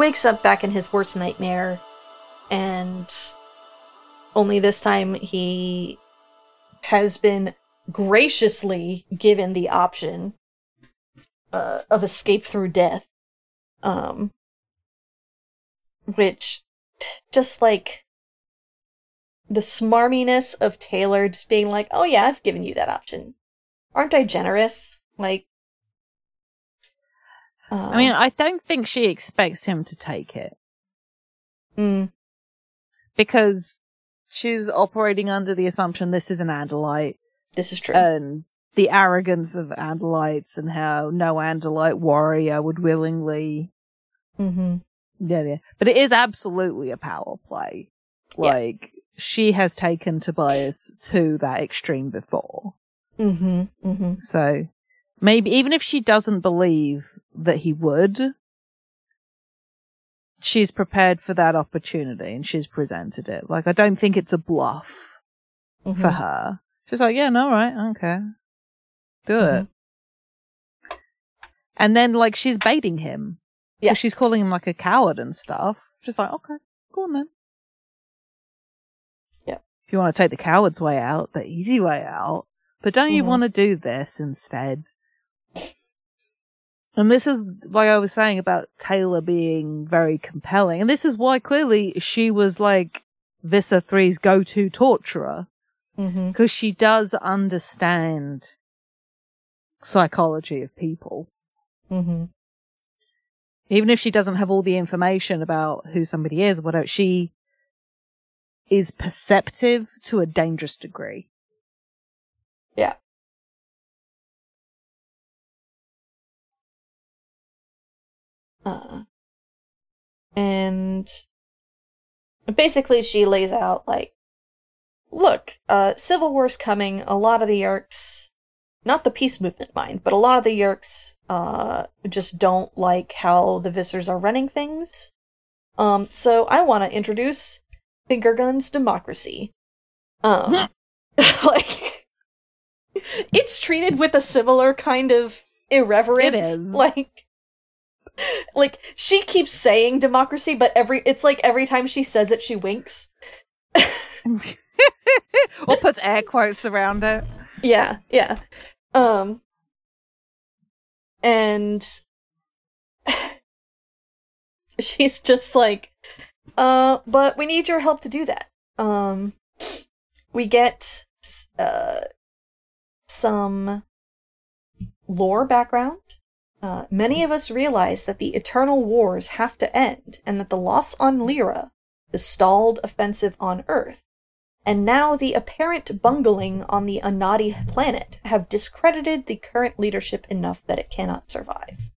wakes up back in his worst nightmare, and only this time he has been graciously given the option uh, of escape through death. Um, which just like the smarminess of Taylor just being like, "Oh yeah, I've given you that option. Aren't I generous?" Like, I mean, I don't think she expects him to take it mm, because she's operating under the assumption this is an Andalite this is true. and the arrogance of Andalites and how no Andalite warrior would willingly mm-hmm. Yeah, yeah. But it is absolutely a power play. Yeah. Like, she has taken Tobias to that extreme before. Mm-hmm. Mm-hmm. So, maybe, even if she doesn't believe that he would, she's prepared for that opportunity and she's presented it. Like, I don't think it's a bluff Mm-hmm. for her. She's like, yeah, no, right, okay. Do it. And then, like, she's baiting him. Yeah. She's calling him like a coward and stuff. Just like, okay, go on then. Yeah. If you want to take the coward's way out, the easy way out. But don't you Mhm. want to do this instead? And this is, why I was saying about Taylor being very compelling. And this is why clearly she was like Visser 3's go-to torturer Mm-hmm. because she does understand psychology of people. Mm-hmm. Even if she doesn't have all the information about who somebody is or whatever, she is perceptive to a dangerous degree. Yeah. Uh, and basically, she lays out like, look, uh, civil war's coming. A lot of the Yeerks, not the peace movement mind, but a lot of the Yeerks, uh, just don't like how the Vissers are running things. Um, so I want to introduce finger guns democracy. Um, like it's treated with a similar kind of irreverence. It is. like like she keeps saying democracy, but every it's like every time she says it, she winks. or puts air quotes around it. Yeah, yeah. Um and she's just like uh but we need your help to do that. Um we get uh some lore background. Uh, many of us realize that the eternal wars have to end, and that the loss on Leera, the stalled offensive on Earth, and now the apparent bungling on the Anati planet have discredited the current leadership enough that it cannot survive.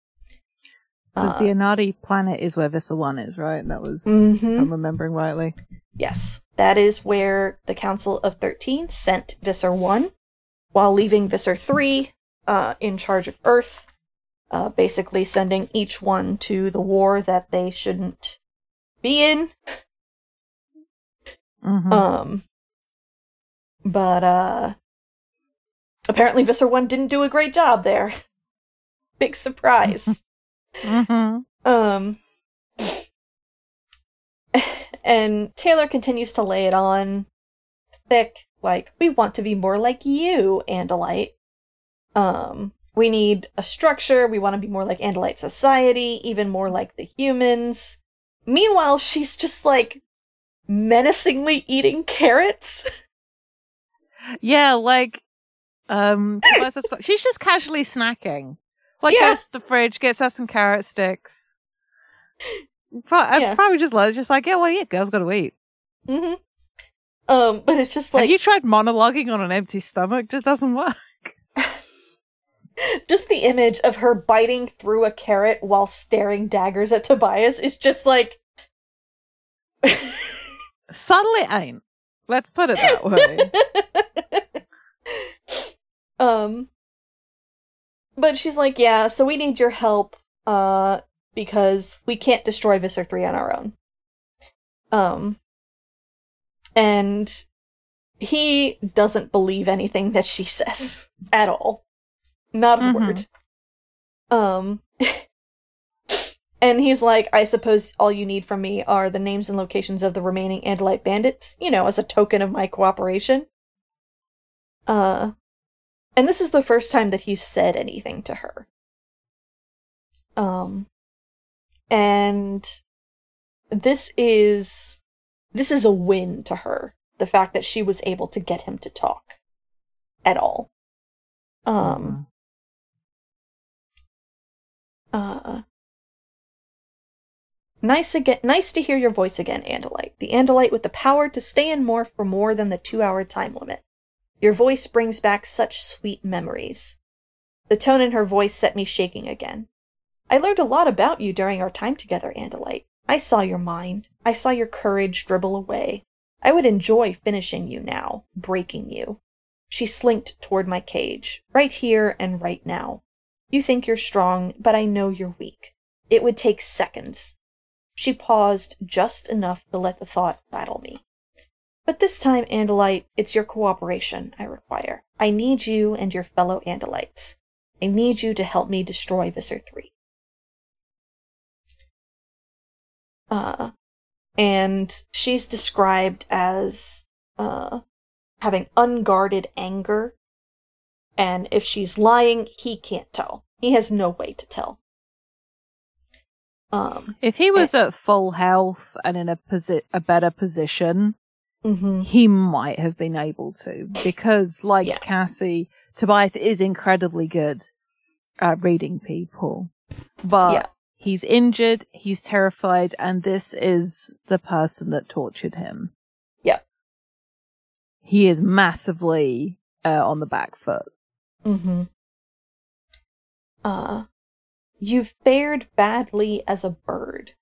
Because Uh, the Anati planet is where Visser 1 is, right? That was, mhm. if I'm remembering rightly. Yes, that is where the Council of Thirteen sent Visser 1, while leaving Visser 3 uh, in charge of Earth, uh, basically sending each one to the war that they shouldn't be in. Mhm. Um, but uh, apparently Visser 1 didn't do a great job there. Big surprise. Mhm. Um, and Taylor continues to lay it on thick, like, we want to be more like you, Andalite. Um, we need a structure, we want to be more like Andalite society, even more like the humans. Meanwhile, she's just like menacingly eating carrots. Yeah, like, um, she's just casually snacking. Like, Yeah. goes to the fridge, gets us some carrot sticks. But Yeah. I probably just like, just like, yeah, well, yeah, girls gotta eat. Mm-hmm. Um, but it's just like Have you tried monologuing on an empty stomach? Just doesn't work. Just the image of her biting through a carrot while staring daggers at Tobias is just like subtly ain't. Let's put it that way. um but she's like yeah so we need your help uh because we can't destroy visser 3 on our own um and he doesn't believe anything that she says at all not a Mhm. word um And he's like, I suppose all you need from me are the names and locations of the remaining Andalite bandits, you know, as a token of my cooperation. Uh, and this is the first time that he's said anything to her. Um, and this is, this is a win to her. The fact that she was able to get him to talk at all. Um, uh, Nice again. Nice to hear your voice again, Andalite. The Andalite with the power to stay in morph for more than the two-hour time limit. Your voice brings back such sweet memories. The tone in her voice set me shaking again. I learned a lot about you during our time together, Andalite. I saw your mind. I saw your courage dribble away. I would enjoy finishing you now, breaking you. She slinked toward my cage, right here and right now. You think you're strong, but I know you're weak. It would take seconds. She paused just enough to let the thought rattle me. But this time, Andalite, it's your cooperation I require. I need you and your fellow Andalites. I need you to help me destroy Visser 3. Uh, and she's described as uh, having unguarded anger. And if she's lying, he can't tell. He has no way to tell. Um, if he was at full health and in a posi- a better position, mhm. he might have been able to because, like Yeah. Cassie, Tobias is incredibly good at reading people, but Yeah. he's injured, he's terrified, and this is the person that tortured him. Yep. He is massively uh, on the back foot. Mm-hmm. Uh, you've fared badly as a bird.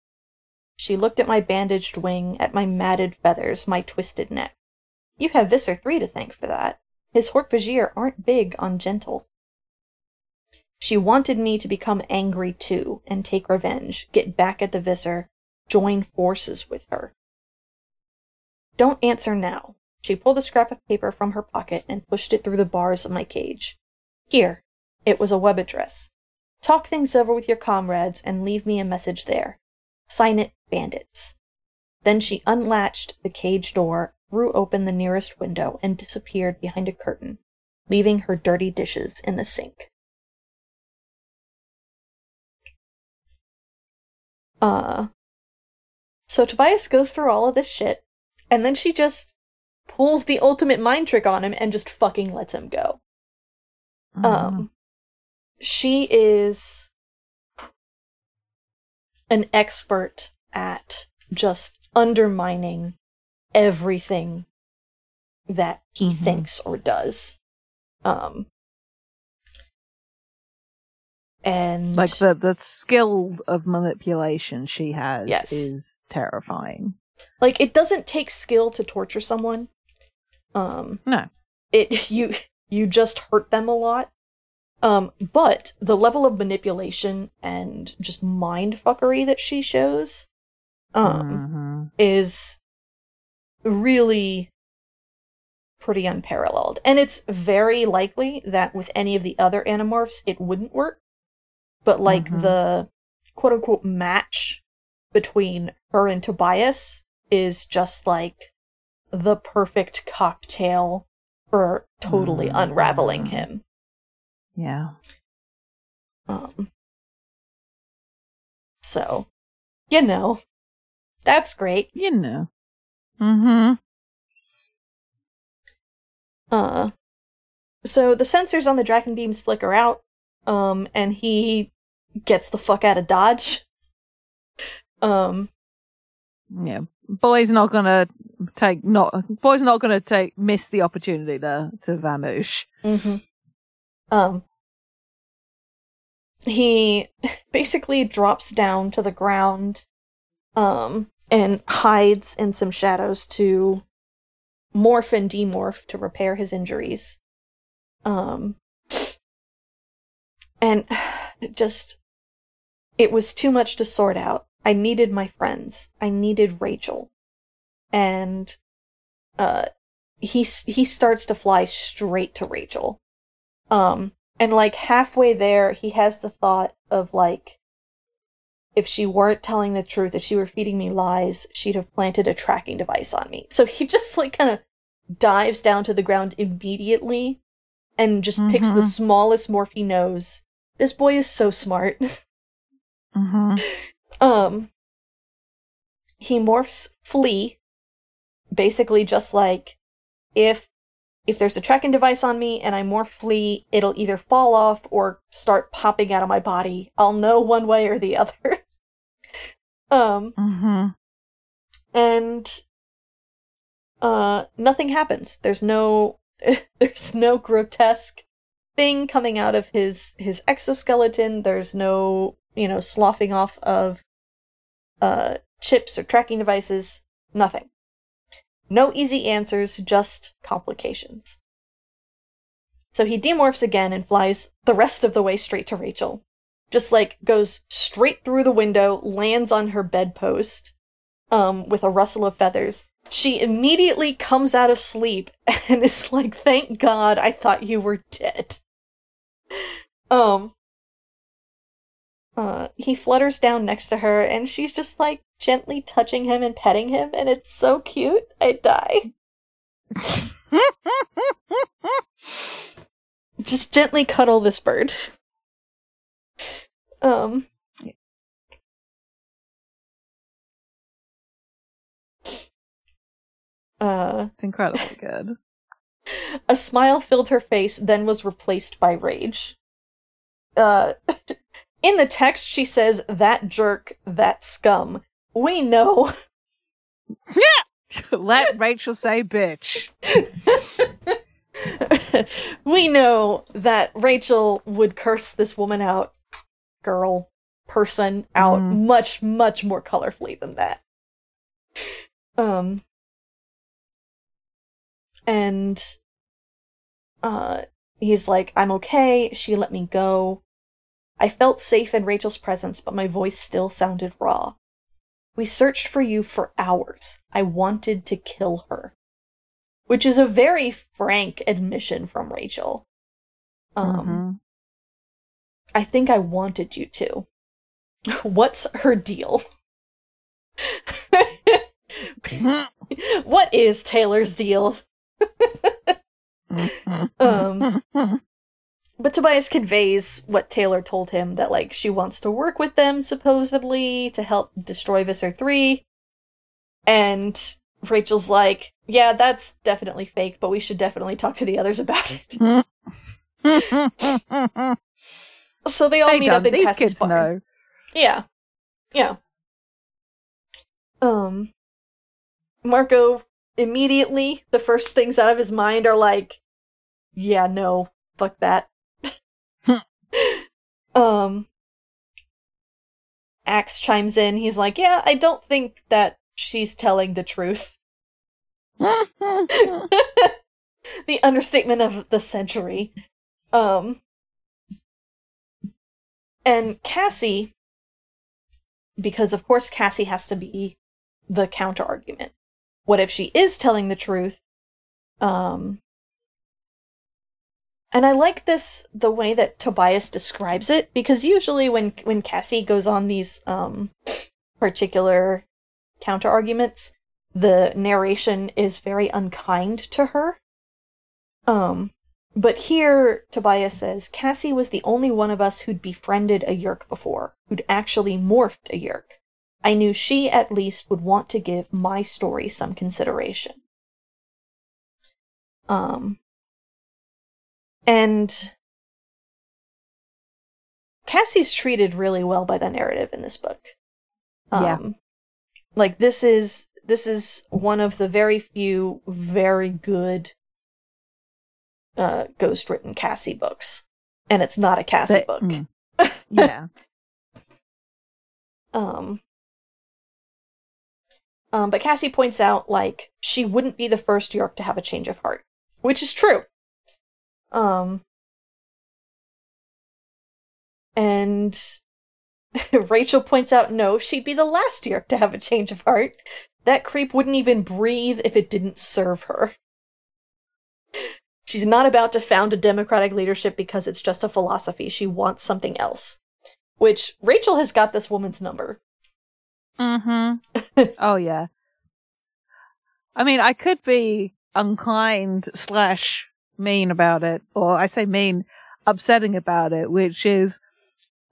She looked at my bandaged wing, at my matted feathers, my twisted neck. You have Visser 3 to thank for that. His Hork-Bajir aren't big on gentle. She wanted me to become angry too, and take revenge, get back at the Visser, join forces with her. Don't answer now. She pulled a scrap of paper from her pocket and pushed it through the bars of my cage. Here. It was a web address. Talk things over with your comrades and leave me a message there. Sign it Bandits. Then she unlatched the cage door, threw open the nearest window, and disappeared behind a curtain, leaving her dirty dishes in the sink. Uh. So Tobias goes through all of this shit, and then she just pulls the ultimate mind trick on him and just fucking lets him go. Um, she is an expert at just undermining everything that he Mhm. thinks or does. Um, and like the the skill of manipulation she has Yes. is terrifying. like it doesn't take skill to torture someone. Um, No. it you you just hurt them a lot. Um, but the level of manipulation and just mind fuckery that she shows, um, Mhm. is really pretty unparalleled. And it's very likely that with any of the other animorphs, it wouldn't work. But like Mhm. the quote unquote match between her and Tobias is just like the perfect cocktail for totally Mhm. unraveling him. Yeah. Um, so, you know, that's great. You know. Mm-hmm. Uh, so the sensors on the Dracon beams flicker out, um, and he gets the fuck out of Dodge. Um, Yeah. Boy's not gonna take not boy's not gonna take miss the opportunity to to vamoosh. um, he basically drops down to the ground, um, and hides in some shadows to morph and demorph to repair his injuries. Um, and it just, it was too much to sort out. I needed my friends. I needed Rachel. And, uh, he, he starts to fly straight to Rachel. Um, and like halfway there, he has the thought of like, if she weren't telling the truth, if she were feeding me lies, she'd have planted a tracking device on me. So he just like kind of dives down to the ground immediately and just picks the Mhm. smallest morph he knows. This boy is so smart. hmm um he morphs flea basically just like if if there's a tracking device on me and I morph flea, it'll either fall off or start popping out of my body. I'll know one way or the other. um mm-hmm. and uh nothing happens there's no there's no grotesque thing coming out of his his exoskeleton there's no you know sloughing off of uh chips or tracking devices nothing no easy answers just complications so he demorphs again and flies the rest of the way straight to rachel just like goes straight through the window lands on her bedpost um, with a rustle of feathers. She immediately comes out of sleep and is like, "Thank God, I thought you were dead." Um. Uh, he flutters down next to her, and she's just like gently touching him and petting him, and it's so cute. I die. Just gently cuddle this bird. Um. Uh. It's incredibly good. A smile filled her face, then was replaced by rage. Uh, in the text, she says, That jerk, that scum. We know. Let Rachel say bitch. we know that Rachel would curse this woman out, girl, person out Mm. much, much more colorfully than that. Um, and uh, he's like, I'm okay. She let me go. I felt safe in Rachel's presence, but my voice still sounded raw. We searched for you for hours. I wanted to kill her. Which is a very frank admission from Rachel. Um, I think I wanted you to. What's her deal? What is Taylor's deal? Um, But Tobias conveys what Taylor told him that, like, she wants to work with them, supposedly, to help destroy Visser 3. And Rachel's like, yeah, that's definitely fake, but we should definitely talk to the others about it. So they all they meet done. up in These Cassie's kids barn. know. Yeah. Yeah. Um Marco immediately the first things out of his mind are like yeah, no, fuck that. Um Ax chimes in. He's like, "Yeah, I don't think that she's telling the truth." the understatement of the century. Um and Cassie because of course Cassie has to be the counter argument. What if she is telling the truth? Um and I like this the way that Tobias describes it because usually when when Cassie goes on these um particular counter arguments, the narration is very unkind to her. Um but here Tobias says Cassie was the only one of us who'd befriended a Yeerk before, who'd actually morphed a Yeerk. I knew she at least would want to give my story some consideration. Um and Cassie's treated really well by the narrative in this book. Um, Yeah. Like this is this is one of the very few very good uh ghost written Cassie books. And it's not a Cassie But- book. mm. yeah. Um um, but Cassie points out, like, she wouldn't be the first Yeerk to have a change of heart. Which is true. Um and Rachel points out, no, she'd be the last Yeerk to have a change of heart. That creep wouldn't even breathe if it didn't serve her. She's not about to found a democratic leadership because it's just a philosophy. She wants something else. which Rachel has got this woman's number. Mm-hmm. oh yeah. I mean, I could be unkind slash mean about it, or I say mean, upsetting about it, which is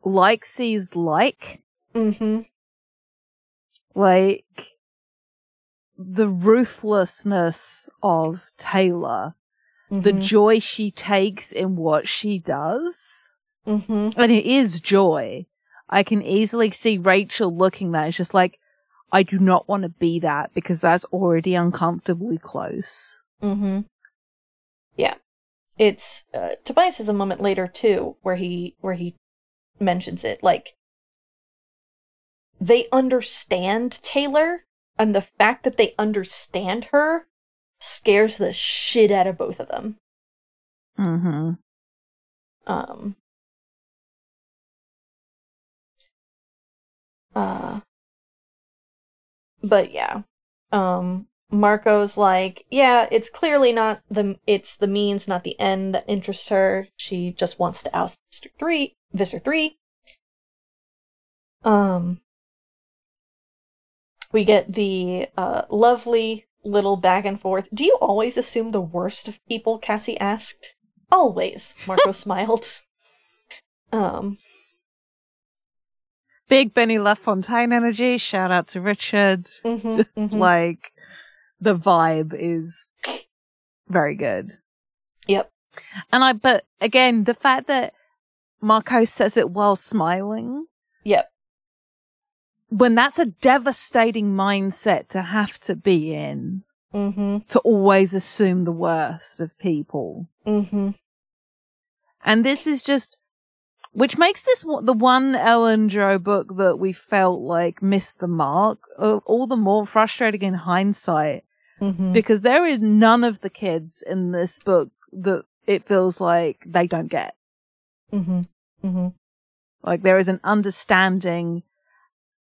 like sees like. Mm-hmm. Like the ruthlessness of Taylor, the Mhm. joy she takes in what she does. Mhm. And it is joy. I can easily see Rachel looking that. It's just like, I do not want to be that because that's already uncomfortably close. Mm-hmm. It's uh, Tobias has a moment later too where he where he mentions it like they understand Taylor and the fact that they understand her scares the shit out of both of them. Mm-hmm. Um uh but yeah. Um Marco's like, yeah, it's clearly not the it's the means, not the end that interests her. She just wants to oust Mr. Three Visser Three. Um we get the uh lovely little back and forth. Do you always assume the worst of people? Cassie asked. Always, Marco smiled. Um Big Benny LaFontaine energy. Shout out to Richard. mhm, Just mhm. like the vibe is very good. Yep. And I, but again, the fact that Marco says it while smiling, Yep. when that's a devastating mindset to have to be in, Mm-hmm. to always assume the worst of people. Mm-hmm. And this is just, which makes this the one Ellen Joe book that we felt like missed the mark, uh, all the more frustrating in hindsight, Mm-hmm. because there is none of the kids in this book that it feels like they don't get. Mm-hmm. Mm-hmm. Like there is an understanding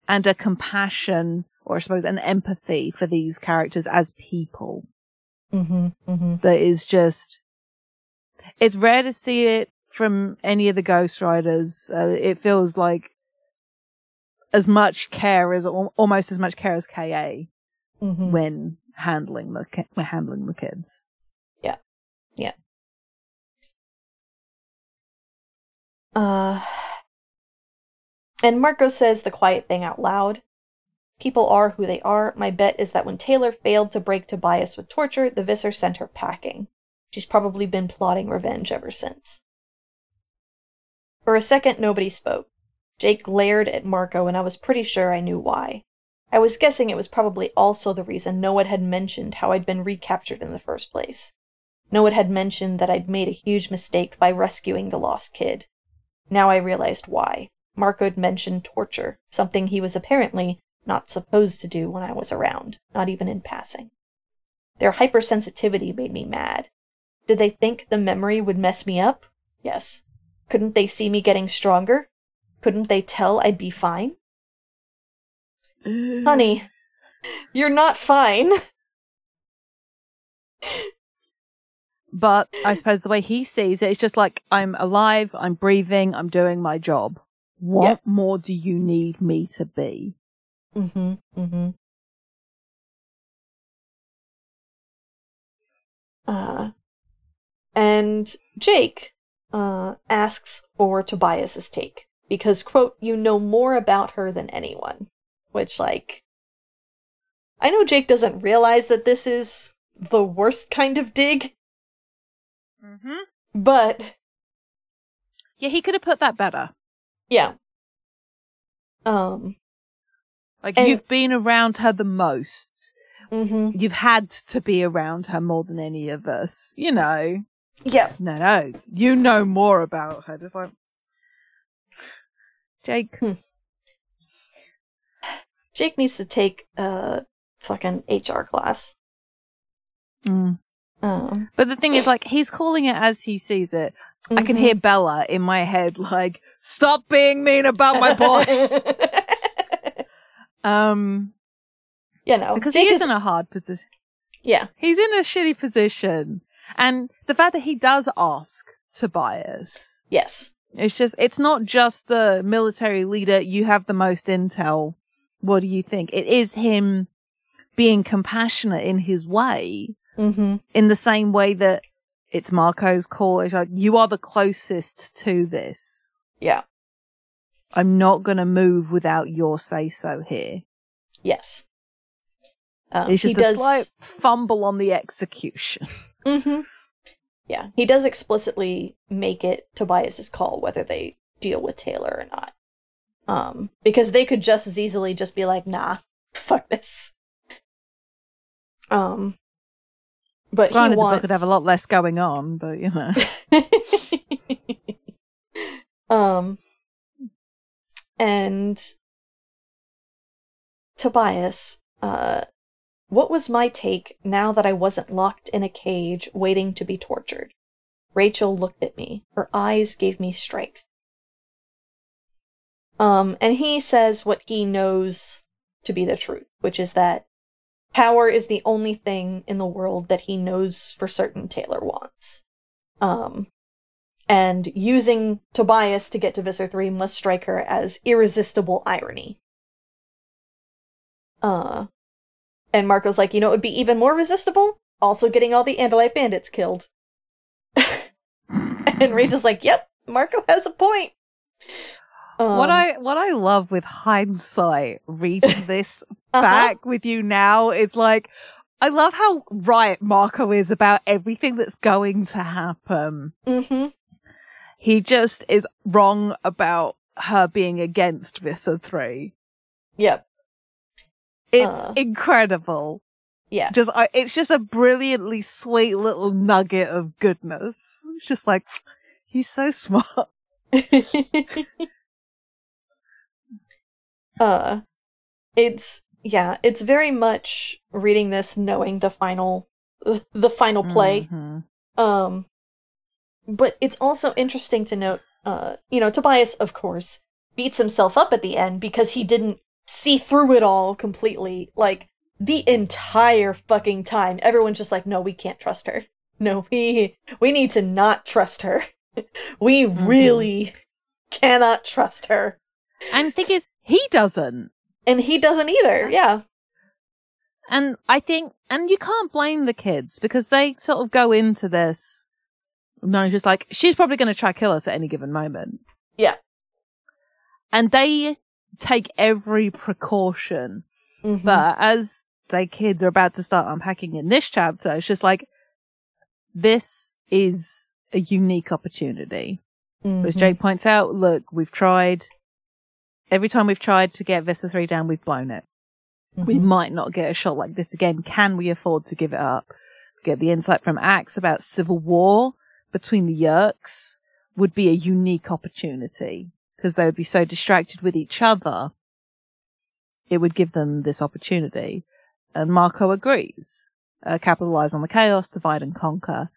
and a compassion, or I suppose an empathy for these characters as people Mm-hmm. Mm-hmm. that is just, it's rare to see it from any of the ghostwriters. Uh, it feels like as much care as, al- almost as much care as KA Mm-hmm. when handling the, ki- handling the kids. Yeah, yeah. Uh, and Marco says the quiet thing out loud. People are who they are. My bet is that when Taylor failed to break Tobias with torture, the Visser sent her packing. She's probably been plotting revenge ever since. For a second, nobody spoke. Jake glared at Marco, and I was pretty sure I knew why. I was guessing it was probably also the reason no one had mentioned how I'd been recaptured in the first place. No one had mentioned that I'd made a huge mistake by rescuing the lost kid. Now I realized why. Marco had mentioned torture, something he was apparently not supposed to do when I was around, not even in passing. Their hypersensitivity made me mad. Did they think the memory would mess me up? Yes. Couldn't they see me getting stronger? Couldn't they tell I'd be fine? Honey, you're not fine. But I suppose the way he sees it, it's just like, I'm alive, I'm breathing, I'm doing my job. What Yep. more do you need me to be? Mm-hmm. Mm-hmm. Uh, and Jake uh, asks for Tobias's take because, quote, you know more about her than anyone. Which, like, I know Jake doesn't realize that this is the worst kind of dig, Mm-hmm. but Yeah, he could have put that better. yeah. Um. Like, And- you've been around her the most. hmm You've had to be around her more than any of us. You know. Yeah. No, no. You know more about her. Just like, Jake. Jake needs to take a fucking HR class. Mm. Um, But the thing is, like, he's calling it as he sees it. I can hear Bella in my head, like, stop being mean about my boy. um, you know, because Jake he is is in a hard position. yeah, He's in a shitty position. And the fact that he does ask Tobias, yes, It's just, it's not just the military leader. You have the most intel. What do you think? It is him being compassionate in his way, Mm-hmm. in the same way that it's Marco's call. It's like, you are the closest to this. Yeah. I'm not going to move without your say so here. Yes. Um, It's he just a does. slight fumble on the execution. hmm Yeah, he does explicitly make it Tobias's call whether they deal with Taylor or not. Um, because they could just as easily just be like, "Nah, fuck this." Um, but Granted, he the wants. book would have a lot less going on, but you know. um, and Tobias, uh, what was my take now that I wasn't locked in a cage waiting to be tortured? Rachel looked at me. Her eyes gave me strength. Um, and he says what he knows to be the truth, which is that power is the only thing in the world that he knows for certain Taylor wants. Um, and using Tobias to get to Visser 3 must strike her as irresistible irony. Uh, and Marco's like, you know, it would be even more resistible? Also getting all the Andalite bandits killed. and Rachel's like, yep, Marco has a point. Um, what I what I love with hindsight, reading this uh-huh. back with you now, is like I love how right Marco is about everything that's going to happen. Mhm. He just is wrong about her being against Visser 3. Yep. It's Uh. incredible. Yeah. Just I, it's just a brilliantly sweet little nugget of goodness. It's just like he's so smart. uh it's yeah, it's very much reading this knowing the final the final play. Mhm. Um, but it's also interesting to note, uh, you know, Tobias, of course, beats himself up at the end because he didn't see through it all completely. Like, the entire fucking time, everyone's just like, no, we can't trust her. No, we, we need to not trust her. we really cannot trust her. And the thing is, he doesn't. And he doesn't either. Yeah. And I think, and you can't blame the kids because they sort of go into this knowing just like, she's probably going to try kill us at any given moment. Yeah. And they take every precaution. Mhm. But as the kids are about to start unpacking in this chapter, it's just like, this is a unique opportunity. As Mhm. Jake points out, look, we've tried, every time we've tried to get Visser 3 down, we've blown it. We Mhm. might not get a shot like this again. Can we afford to give it up? Get the insight from Ax about civil war between the Yeerks would be a unique opportunity because they would be so distracted with each other. It would give them this opportunity. And Marco agrees. Uh, capitalize on the chaos, divide and conquer.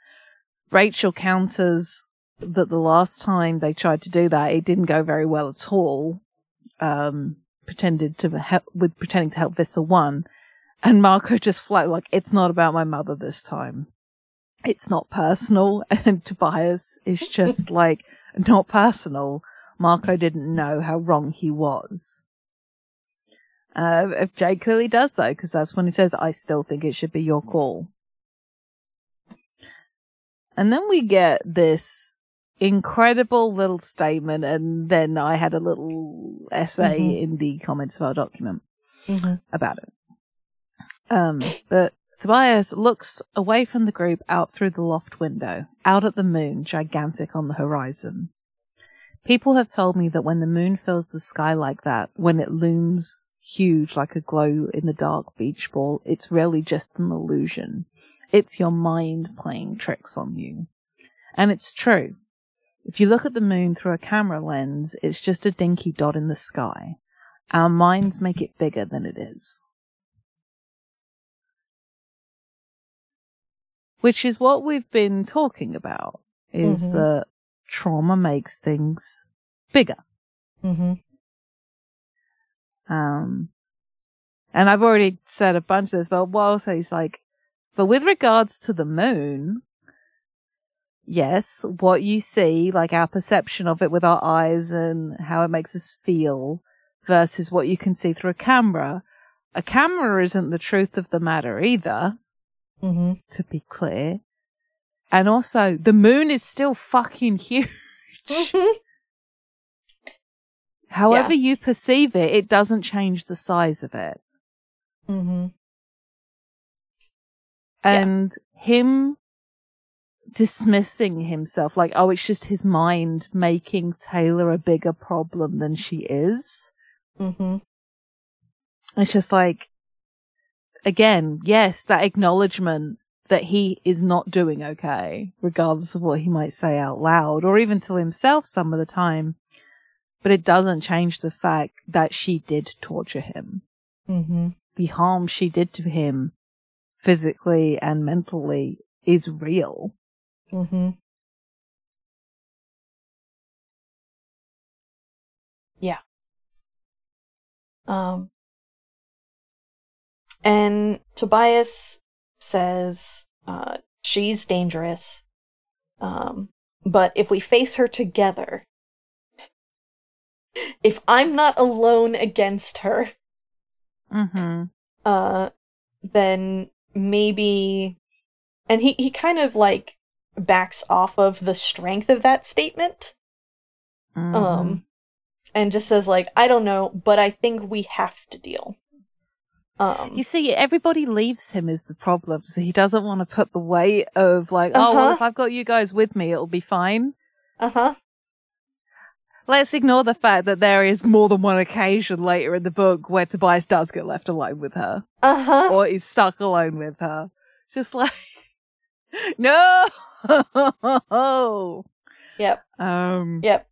Rachel counters that the last time they tried to do that, it didn't go very well at all. Um, pretended to help with pretending to help Visser one, and Marco just flat like it's not about my mother this time. It's not personal, and Tobias is just like not personal. Marco didn't know how wrong he was. Uh, if Jay clearly does though, because that's when he says, "I still think it should be your call." And then we get this incredible little statement, and then I had a little essay Mhm. in the comments of our document mm-hmm. about it. Um, but Tobias looks away from the group out through the loft window, out at the moon, gigantic on the horizon. People have told me that when the moon fills the sky like that, when it looms huge like a glow in the dark beach ball, it's really just an illusion. It's your mind playing tricks on you. And it's true. If you look at the moon through a camera lens, it's just a dinky dot in the sky. Our minds make it bigger than it is. Which is what we've been talking about, is Mhm. that trauma makes things bigger. Mhm. Um, and I've already said a bunch of this, but what also is like, but with regards to the moon, yes, what you see, like our perception of it with our eyes and how it makes us feel versus what you can see through a camera. A camera isn't the truth of the matter either, Mm-hmm. to be clear. And also, the moon is still fucking huge. However you perceive it, it doesn't change the size of it. Mm-hmm. Yeah. And him dismissing himself, like, oh, it's just his mind making Taylor a bigger problem than she is. Mm-hmm. It's just like, again, yes, that acknowledgement that he is not doing okay, regardless of what he might say out loud or even to himself some of the time. But it doesn't change the fact that she did torture him. Mm-hmm. The harm she did to him physically and mentally is real. Mm-hmm. Yeah. Um, and Tobias says, uh, she's dangerous. Um, but if we face her together, if I'm not alone against her, Mm-hmm. uh, then maybe, and he, he kind of like backs off of the strength of that statement. Mm-hmm. Um, and just says like, I don't know, but I think we have to deal. Um, You see, everybody leaves him is the problem. So he doesn't want to put the weight of like, oh, well, Uh-huh. if I've got you guys with me, it'll be fine. uh huh. Let's ignore the fact that there is more than one occasion later in the book where Tobias does get left alone with her Uh huh. or is stuck alone with her. Just like, no! Yep. um, Yep.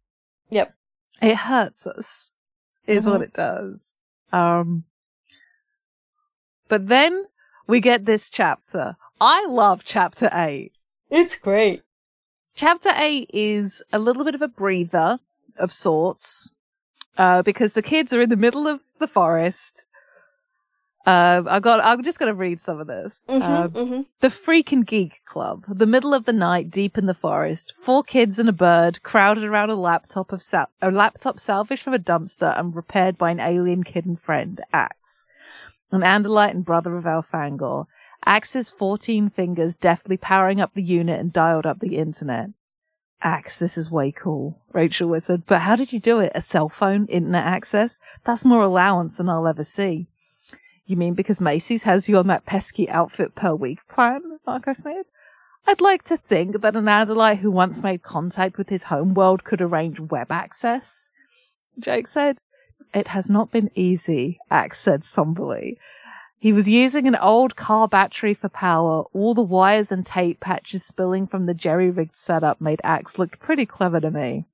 Yep. it hurts us is what Mhm. it does. Um, but then we get this chapter. I love chapter eight. It's great. Chapter 8 is a little bit of a breather of sorts, uh, because the kids are in the middle of the forest. Um, I got, I'm just going to read some of this. Mm-hmm, Um, mm-hmm. the Freakin' Geek Club. The middle of the night, deep in the forest. Four kids and a bird crowded around a laptop of sal- a laptop salvaged from a dumpster and repaired by an alien kid and friend, Ax. An Andalite and brother of Elfangor. Ax's 14 fingers deftly powering up the unit and dialed up the internet. Axe, this is way cool, Rachel whispered. But how did you do it? A cell phone? Internet access? That's more allowance than I'll ever see. You mean because Macy's has you on that pesky outfit per week plan? Marco sneered. I'd like to think that an Andalite who once made contact with his homeworld could arrange web access. Jake said. It has not been easy, Ax said somberly. He was using an old car battery for power. All the wires and tape patches spilling from the jerry-rigged setup made Ax look pretty clever to me.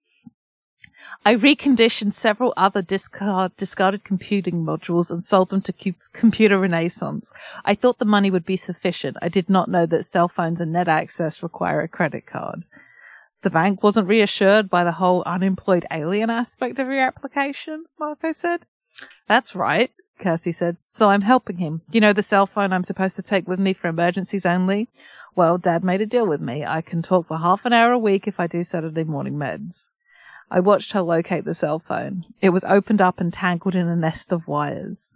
I reconditioned several other discard, discarded computing modules and sold them to cu- Computer Renaissance. I thought the money would be sufficient. I did not know that cell phones and net access require a credit card. The bank wasn't reassured by the whole unemployed alien aspect of your application, Marco said. That's right, Kirsty said. So I'm helping him. You know the cell phone I'm supposed to take with me for emergencies only? Well, Dad made a deal with me. I can talk for half an hour a week if I do Saturday morning meds. I watched her locate the cell phone. It was opened up and tangled in a nest of wires.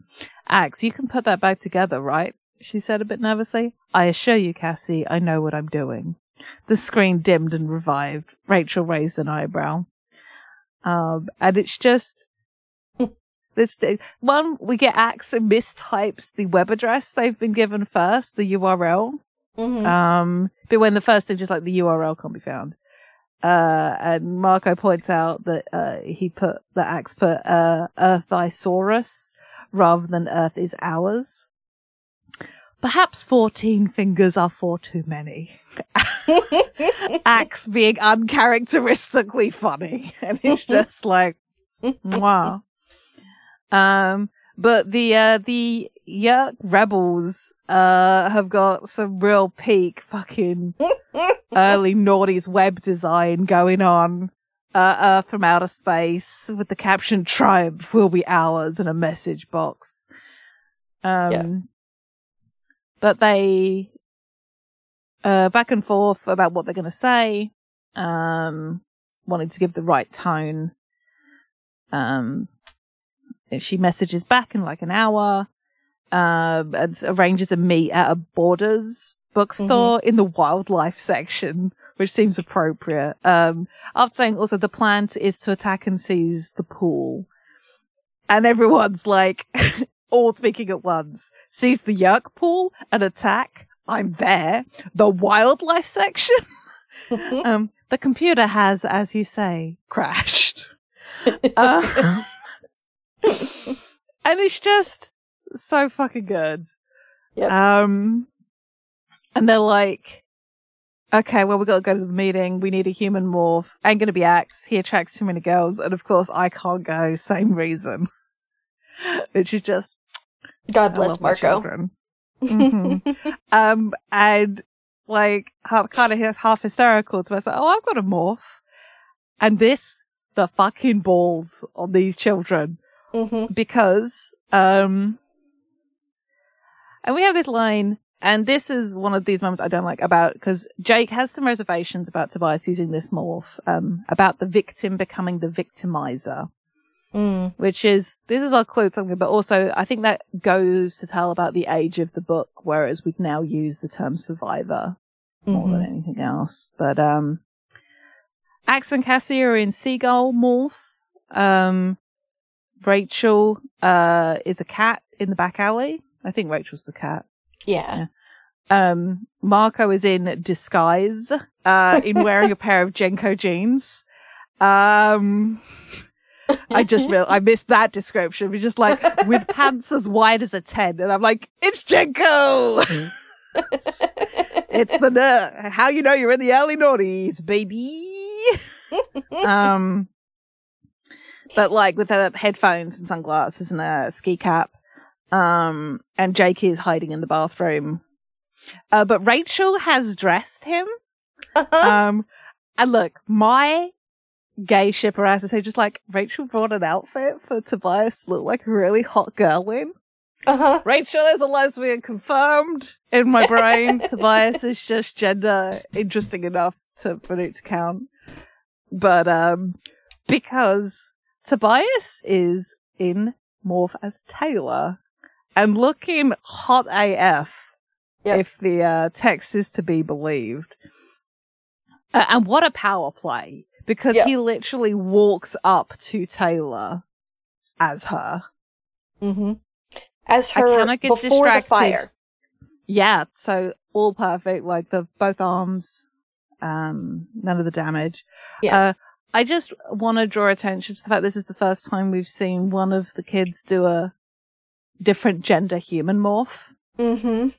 Ax, you can put that back together, right? She said a bit nervously. I assure you, Cassie, I know what I'm doing. The screen dimmed and revived. Rachel raised an eyebrow. Um, and it's just, this, one, we get Ax mistypes the web address they've been given first, the URL. Mm-hmm. Um, but when the first thing, just like the URL can't be found. Uh, and Marco points out that, uh, he put, the Ax put, uh, Earthisaurus rather than Earth is ours. Perhaps 14 fingers are four too many. Ax being uncharacteristically funny. And it's just like, wow. Um, but the, uh, the Yeerk rebels, uh, have got some real peak fucking early noughties web design going on. Uh, Earth from outer space with the caption triumph will be ours and a message box. Um, Yeah. but they, uh, back and forth about what they're going to say. um, wanting to give the right tone. Um, she messages back in like an hour, um, and arranges a meet at a Borders bookstore in the wildlife section, which seems appropriate. Um, after saying also the plan to, is to attack and seize the pool. And everyone's like, all speaking at once. Seize the Yeerk pool and attack. I'm there. The wildlife section. um, the computer has, as you say, crashed. Uh, and it's just so fucking good. Yep. Um, and they're like, okay, well, we gotta go to the meeting. We need a human morph. Ain't gonna be Ax. He attracts too many girls. And of course, I can't go. Same reason. Which is just, God bless Marco. Mhm. um, and like, half, kind of half hysterical to myself. Oh, I've got a morph. And this, the fucking balls on these children hmm because um and we have this line and this is one of these moments I don't like about because Jake has some reservations about Tobias using this morph um about the victim becoming the victimizer Mm. which is this is our clue to something but also I think that goes to tell about the age of the book whereas we've now used the term survivor more than Mhm. anything else but um Ax and Cassie are in seagull morph um Rachel uh is a cat in the back alley. I think Rachel's the cat. Yeah. Um Marco is in disguise, uh in wearing a pair of JNCO jeans. Um I just real I missed that description. We're just like with pants as wide as a ten, and I'm like, it's JNCO. it's the ner- how you know you're in the early noughties, baby. um, but like with the headphones and sunglasses and a ski cap. Um, and Jake is hiding in the bathroom. Uh, but Rachel has dressed him. Um, and look, my gay shipper has to say, just like Rachel brought an outfit for Tobias to look like a really hot girl in. uh-huh. Rachel is a lesbian confirmed in my brain. Tobias is just gender interesting enough to for it to count. But um because Tobias is in morph as Taylor and looking hot AF Yep. if the uh, text is to be believed. Uh, and what a power play because Yeah. he literally walks up to Taylor as her. hmm As I her cannot get before distracted. the fire. Yeah, so all perfect, like the both arms, um, none of the damage. Yeah. Uh, I just want to draw attention to the fact this is the first time we've seen one of the kids do a different gender human morph. Mm-hmm.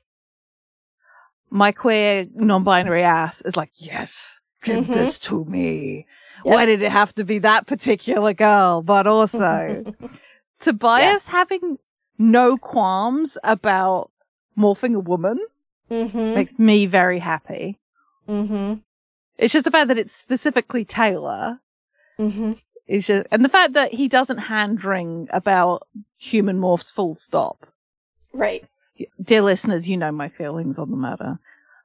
My queer non-binary ass is like, yes, give Mhm. this to me. Yep. Why did it have to be that particular girl? But also, Tobias having no qualms about morphing a woman mm-hmm. makes me very happy. Mm-hmm. It's just the fact that it's specifically Taylor. Is just, and the fact that he doesn't hand wring about human morphs full stop. Right. Dear listeners, you know my feelings on the matter.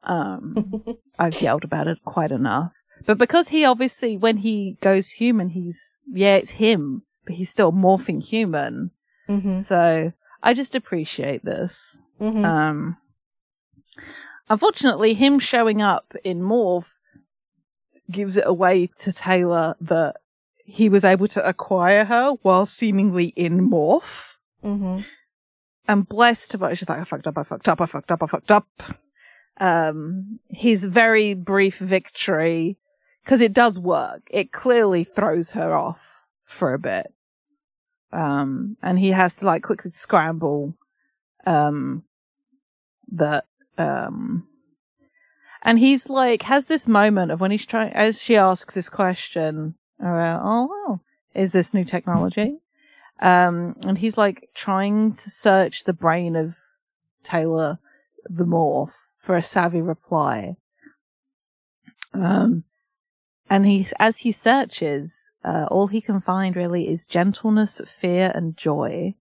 Um, I've yelled about it quite enough. But because he obviously, when he goes human, he's, yeah, it's him, but he's still morphing human. Mm-hmm. So I just appreciate this. Mm-hmm. Um, unfortunately, him showing up in Morph gives it away to Taylor that he was able to acquire her while seemingly in Morph. mm-hmm. And blessed, but she's like, I fucked up, I fucked up, I fucked up, I fucked up. Um, his very brief victory, because it does work. It clearly throws her off for a bit. Um, and he has to like quickly scramble, um, that, um, and he's like, has this moment of when he's trying, as she asks this question oh, wow, is this new technology? Um, and he's like trying to search the brain of Taylor the Morph for a savvy reply. Um, and he, as he searches, uh, all he can find really is gentleness, fear, and joy.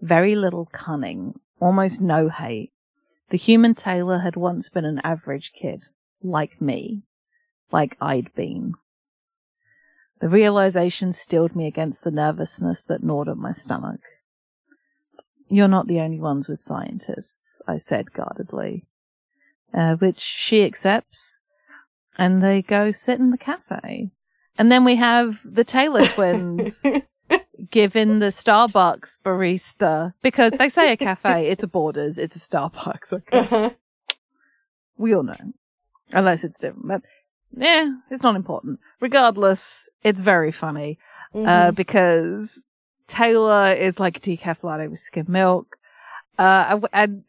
Very little cunning, almost no hate. The human Taylor had once been an average kid, like me. like I'd been. The realization steeled me against the nervousness that gnawed at my stomach. You're not the only ones with scientists, I said guardedly. Uh, which she accepts, and they go sit in the cafe. And then we have the Taylor twins giving the Starbucks barista, because they say a cafe, it's a Borders, it's a Starbucks, okay? Uh-huh. We all know. Unless it's different, but yeah, it's not important. Regardless, it's very funny, uh, Mhm. because Taylor is like a decaf latte with skim milk, uh, and- and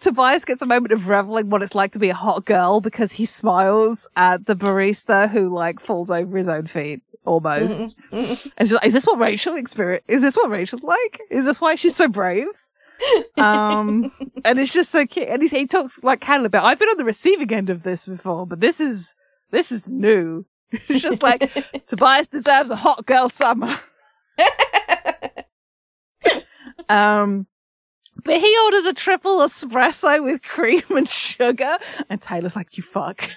Tobias gets a moment of reveling what it's like to be a hot girl because he smiles at the barista who like falls over his own feet almost. Mhm. And she's like, is this what Rachel experience? Is this what Rachel's like? Is this why she's so brave? Um, and it's just so cute. And he, he talks like Cal about, I've been on the receiving end of this before, but this is, this is new. it's just like, Tobias deserves a hot girl summer. Um, but he orders a triple espresso with cream and sugar, and Taylor's like, "You fuck."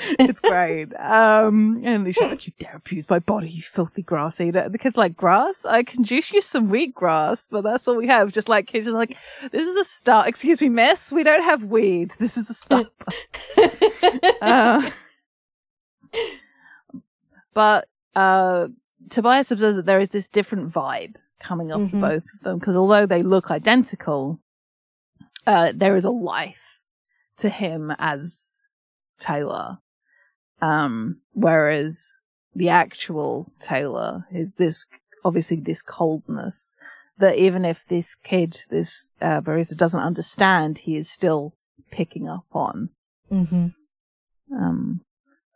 it's great. Um, and he's just like, "You dare abuse my body, you filthy grass eater." And the kid's like, "Grass? I can juice you some wheat grass, but that's all we have." Just like kids, just like, "This is a start." Excuse me, miss. We don't have weed. This is a Starbucks. Uh, but uh, Tobias observes that there is this different vibe coming off Mhm. both of them because although they look identical, uh, there is a life to him as Taylor. Um, whereas the actual Taylor is this obviously this coldness that even if this kid, this uh, barista doesn't understand, he is still picking up on. Mhm. Um,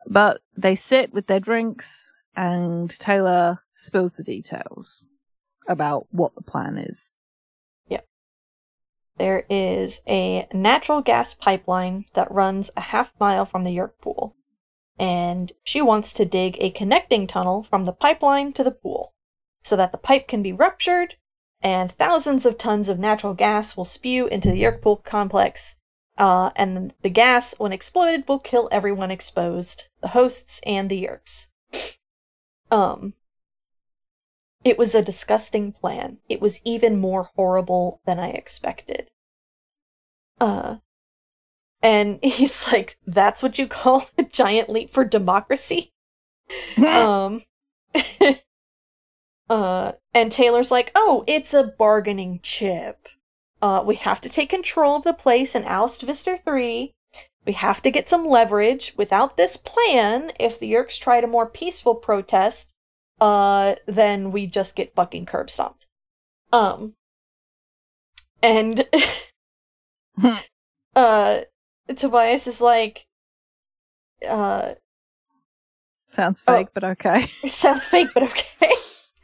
but they sit with their drinks and Taylor spills the details about what the plan is. There is a natural gas pipeline that runs a half mile from the Yeerk pool. And she wants to dig a connecting tunnel from the pipeline to the pool so that the pipe can be ruptured and thousands of tons of natural gas will spew into the Yeerk pool complex. Uh, and the gas, when exploded, will kill everyone exposed the hosts and the Yeerks. Um, it was a disgusting plan. It was even more horrible than I expected. Uh, and he's like, that's what you call a giant leap for democracy? um, uh, and Taylor's like, oh, it's a bargaining chip. Uh, we have to take control of the place and oust Visser 3. We have to get some leverage. Without this plan, if the Yeerks tried a more peaceful protest, uh, then we just get fucking curb stomped. Um, and, uh, Tobias is like, uh, Sounds Oh. fake, but okay. sounds fake, but okay.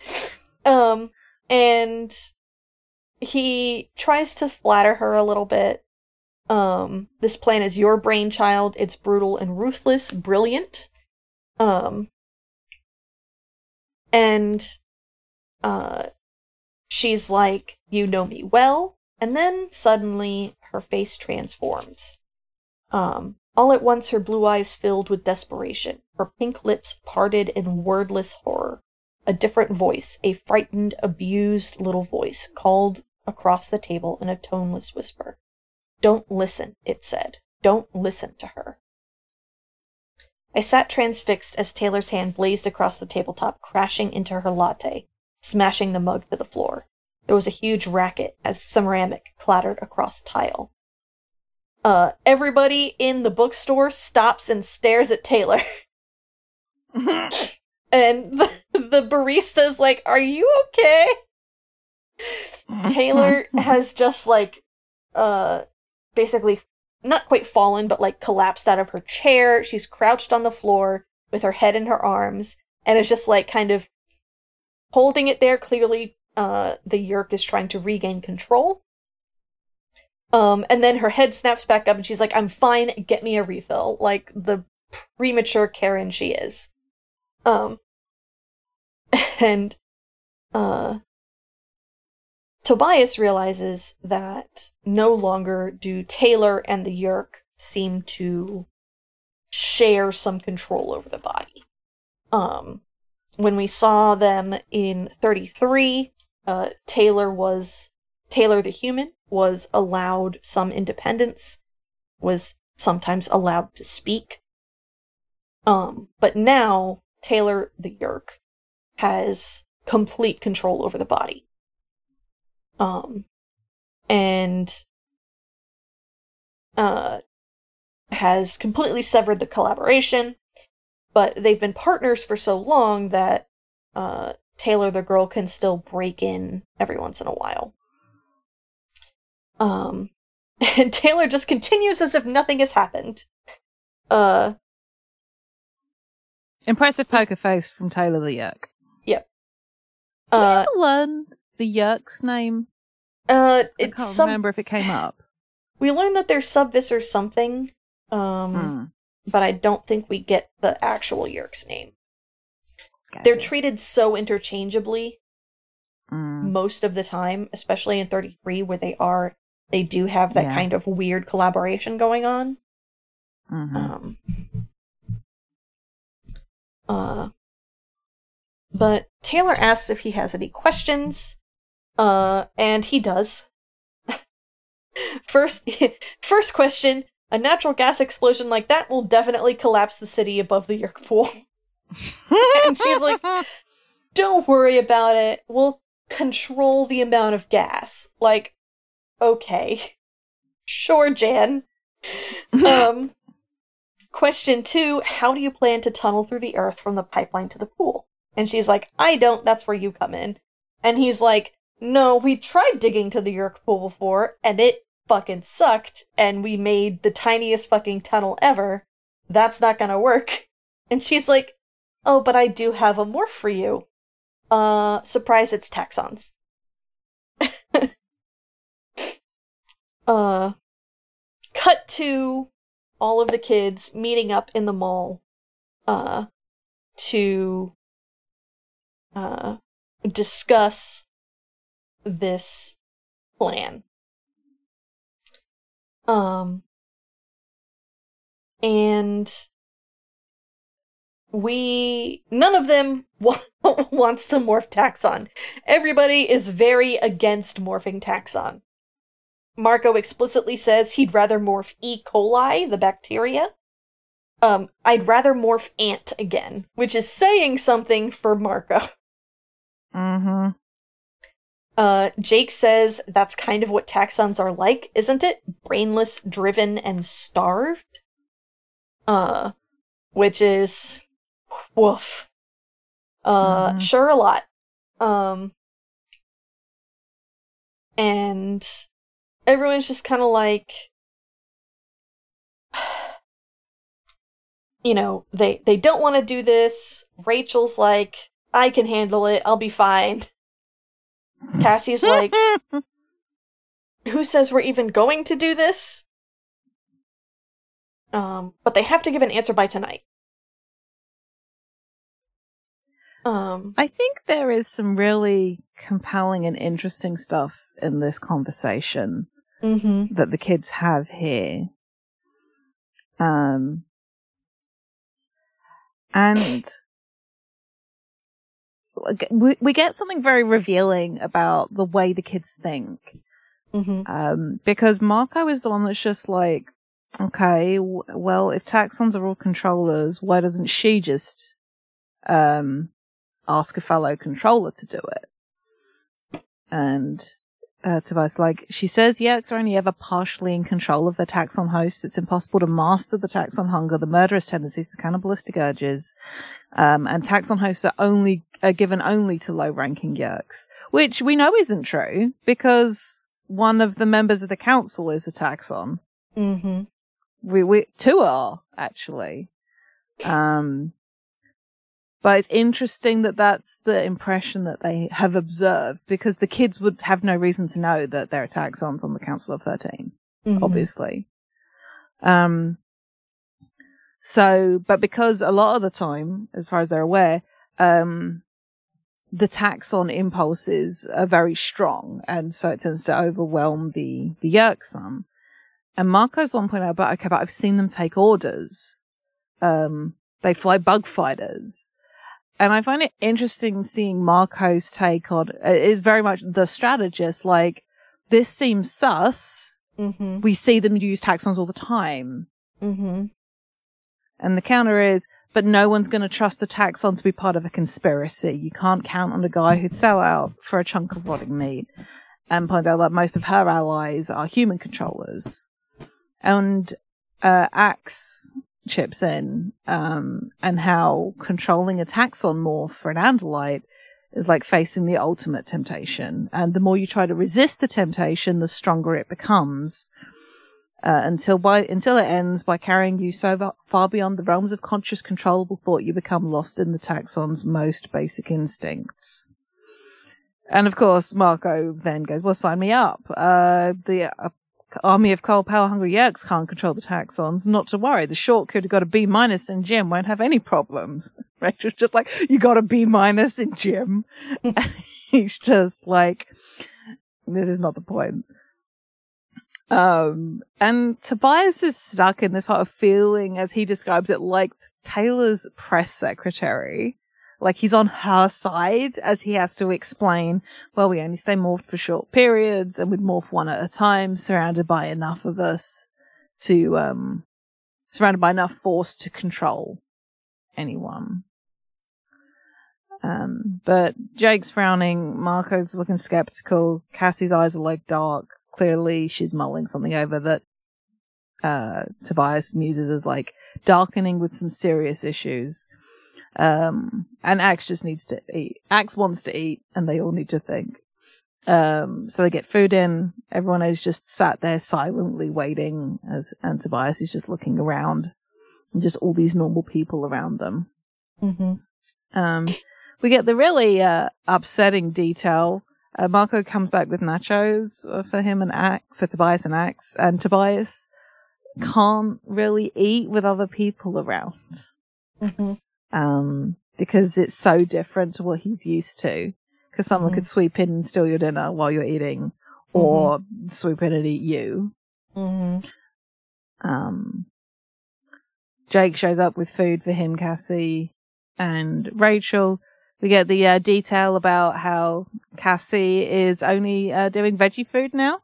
um, and he tries to flatter her a little bit. Um, this plan is your brainchild. It's brutal and ruthless, brilliant. Um, and, uh, she's like, you know me well. And then suddenly her face transforms. Um, all at once, her blue eyes filled with desperation, her pink lips parted in wordless horror. A different voice, a frightened, abused little voice, called across the table in a toneless whisper. Don't listen, it said. Don't listen to her. I sat transfixed as Taylor's hand blazed across the tabletop, crashing into her latte, smashing the mug to the floor. There was a huge racket as ceramic clattered across tile. Uh, everybody in the bookstore stops and stares at Taylor. and the, the barista's like, Are you okay? Taylor has just like, uh, basically not quite fallen, but like collapsed out of her chair. She's crouched on the floor with her head in her arms and is just like kind of holding it there. Clearly, uh, the Yeerk is trying to regain control. Um, and then her head snaps back up and she's like, I'm fine, get me a refill. Like the premature Karen she is. Um, and, uh, Tobias realizes that no longer do Taylor and the Yeerk seem to share some control over the body. Um, when we saw them in 33, uh, Taylor was Taylor the human was allowed some independence, was sometimes allowed to speak. Um, but now Taylor the Yeerk has complete control over the body. Um, and uh, has completely severed the collaboration, but they've been partners for so long that uh, Taylor the girl can still break in every once in a while. Um, and Taylor just continues as if nothing has happened. Uh, Impressive poker face from Taylor the Yeerk. Yep. Uh, learn the Yeerk's name? uh, I it's can't some. remember if it came up. We learned that there's subvis or something. Um, Hmm. but I don't think we get the actual Yeerk's name. Gotcha. They're treated so interchangeably Mm. most of the time, especially in 33, where they are, they do have that Yeah. kind of weird collaboration going on. Mhm. Um, uh, but Taylor asks if he has any questions, uh, and he does. first, first question: A natural gas explosion like that will definitely collapse the city above the Yeerk pool. and she's like, Don't worry about it. We'll control the amount of gas. Like, okay. Sure, Jan. um, question two How do you plan to tunnel through the earth from the pipeline to the pool? And she's like, I don't. That's where you come in. And he's like, No, we tried digging to the Yeerk pool before, and it fucking sucked, and we made the tiniest fucking tunnel ever. That's not gonna work. And she's like, Oh, but I do have a morph for you. Uh, surprise, it's taxxons. uh, cut to all of the kids meeting up in the mall, uh, to, uh, discuss this plan. Um, and we none of them wa- wants to morph taxxon. Everybody is very against morphing taxxon. Marco explicitly says he'd rather morph e. coli the bacteria. Um i'd rather morph ant again which is saying something for marco. Mhm. Uh jake says that's kind of what taxxons are like isn't it? Brainless driven and starved? Uh which is woof. Uh Mhm. sure a lot. Um and everyone's just kind of like you know they they don't want to do this. Rachel's like i can handle it. I'll be fine cassie's like who says we're even going to do this? Um but they have to give an answer by tonight. Um I think there is some really compelling and interesting stuff in this conversation mhm that the kids have here. Um, and we, we get something very revealing about the way the kids think. mhm Um, because Marco is the one that's just like, okay, w- well, if taxxons are all controllers, why doesn't she just, um, ask a fellow controller to do it? And, uh, Tobias, like, she says Yeerks are only ever partially in control of their taxxon hosts. It's impossible to master the taxxon hunger, the murderous tendencies, the cannibalistic urges. Um, and taxxon hosts are only, are given only to low ranking Yeerks, which we know isn't true because one of the members of the council is a taxxon. mhm We, we, two are actually. Um, but it's interesting that that's the impression that they have observed because the kids would have no reason to know that there are taxxons on the Council of 13 mhm. obviously. Um, so, but because a lot of the time, as far as they're aware, um, the taxxon impulses are very strong, and so it tends to overwhelm the the Yeerk some. And Marco's on point out, but okay, but I've seen them take orders. Um, they fly bug fighters. And I find it interesting seeing Marco's take on it is very much the strategist. Like, this seems sus. Mm-hmm. We see them use taxxons all the time. Mm-hmm. And the counter is, but no one's going to trust the taxxon to be part of a conspiracy. You can't count on a guy who'd sell out for a chunk of rotting meat. And point out that most of her allies are human controllers. And uh, Ax chips in, um, and how controlling a taxxon more for an Andalite is like facing the ultimate temptation. And the more you try to resist the temptation, the stronger it becomes. Uh, until by until it ends by carrying you so far beyond the realms of conscious controllable thought you become lost in the taxxon's most basic instincts. And of course, Marco then goes, "Well, sign me up. Uh, the uh, army of coal power hungry Yeerks can't control the taxxons. Not to worry. The short kid who got a B minus in gym won't have any problems." Rachel's just like, "You got a B minus in gym." He's just like, "This is not the point." Um, and Tobias is stuck in this part of feeling, as he describes it, like Taylor's press secretary. Like he's on her side as he has to explain, well, we only stay morphed for short periods and we'd morph one at a time, surrounded by enough of us to, um, surrounded by enough force to control anyone. Um, but Jake's frowning, Marco's looking skeptical, Cassie's eyes are like dark, clearly she's mulling something over that uh, Tobias muses as like darkening with some serious issues. Um, and Ax just needs to eat. Ax wants to eat, and they all need to think. Um, so they get food in. Everyone is just sat there silently waiting as, and Tobias is just looking around and just all these normal people around them. Mm-hmm. Um, we get the really, uh, upsetting detail uh, Marco comes back with nachos for him and Ax, for Tobias and Axe, and Tobias can't really eat with other people around. Mm-hmm. Um, because it's so different to what he's used to. Because someone Mhm. could sweep in and steal your dinner while you're eating, or swoop in and eat you. Mm-hmm. Um, Jake shows up with food for him, Cassie, and Rachel. We get the uh, detail about how Cassie is only uh, doing veggie food now,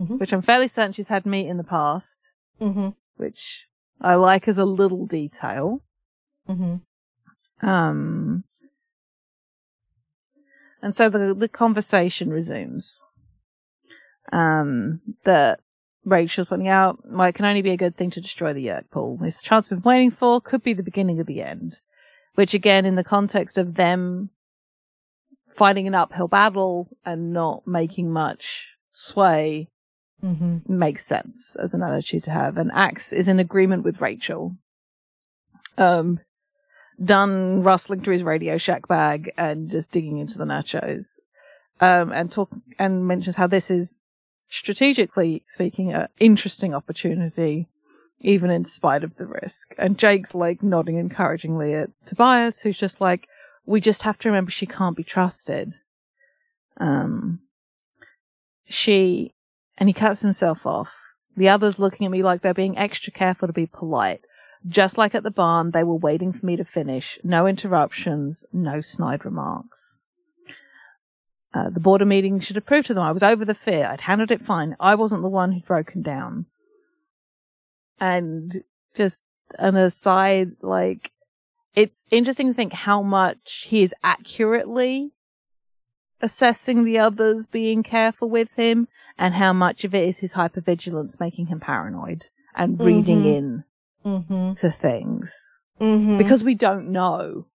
Mhm. which I'm fairly certain she's had meat in the past, Mm-hmm. which I like as a little detail. Mm-hmm. Um, and so the the conversation resumes. Um, that Rachel's pointing out, well, it can only be a good thing to destroy the Yerk pool. This chance we've been waiting for could be the beginning of the end. Which again, in the context of them fighting an uphill battle and not making much sway, Mm-hmm. makes sense as an attitude to have. And Ax is in agreement with Rachel. Um, done rustling through his Radio Shack bag and just digging into the nachos. Um, and talk, and mentions how this is strategically speaking an interesting opportunity, even in spite of the risk. And Jake's like nodding encouragingly at Tobias, who's just like, we just have to remember she can't be trusted. Um, she, and he cuts himself off. The others looking at me like they're being extra careful to be polite. Just like at the barn, they were waiting for me to finish. No interruptions, no snide remarks. Uh, the border meeting should have proved to them I was over the fear. I'd handled it fine. I wasn't the one who'd broken down. And just an aside, like, it's interesting to think how much he is accurately assessing the others being careful with him and how much of it is his hypervigilance making him paranoid and reading Mhm. in Mm-hmm. to things Mm-hmm. because we don't know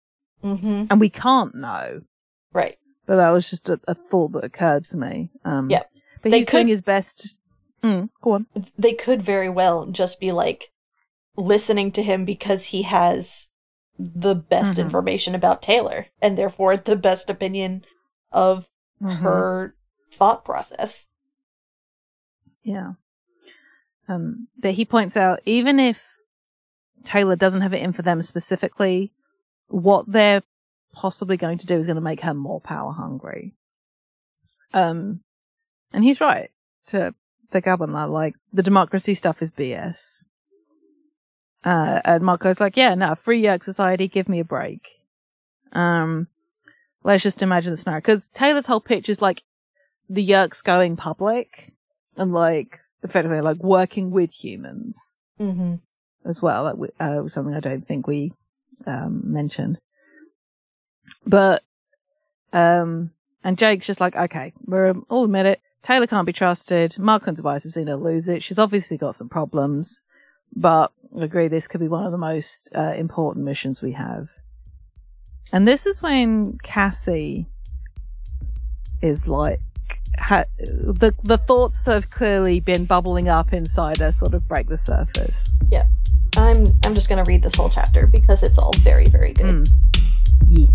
mm-hmm. and we can't know. right. But that was just a, a thought that occurred to me. Um, Yep. But They he's doing his best. Mm, go on. They could very well just be like listening to him because he has the best Mhm. information about Taylor and therefore the best opinion of Mm-hmm. her thought process. Yeah. Um, but he points out even if Taylor doesn't have it in for them specifically, what they're possibly going to do is going to make her more power hungry. Um, and he's right to pick up on that. Like the democracy stuff is BS. Uh, and Marco's like, yeah, no, free Yeerk society, give me a break. Um, let's just imagine the scenario. Cause Taylor's whole pitch is like the Yeerks going public and like effectively like working with humans Mm-hmm. as well. That we, uh, was something I don't think we, um, mentioned. But, um, and Jake's just like, okay, we're all admit it. Taylor can't be trusted. Marco and Tobias have seen her lose it. She's obviously got some problems, but I agree this could be one of the most uh, important missions we have. And this is when Cassie is like, ha- the the thoughts that have clearly been bubbling up inside her sort of break the surface. Yeah. I'm I'm just gonna read this whole chapter because it's all very very good. Mm.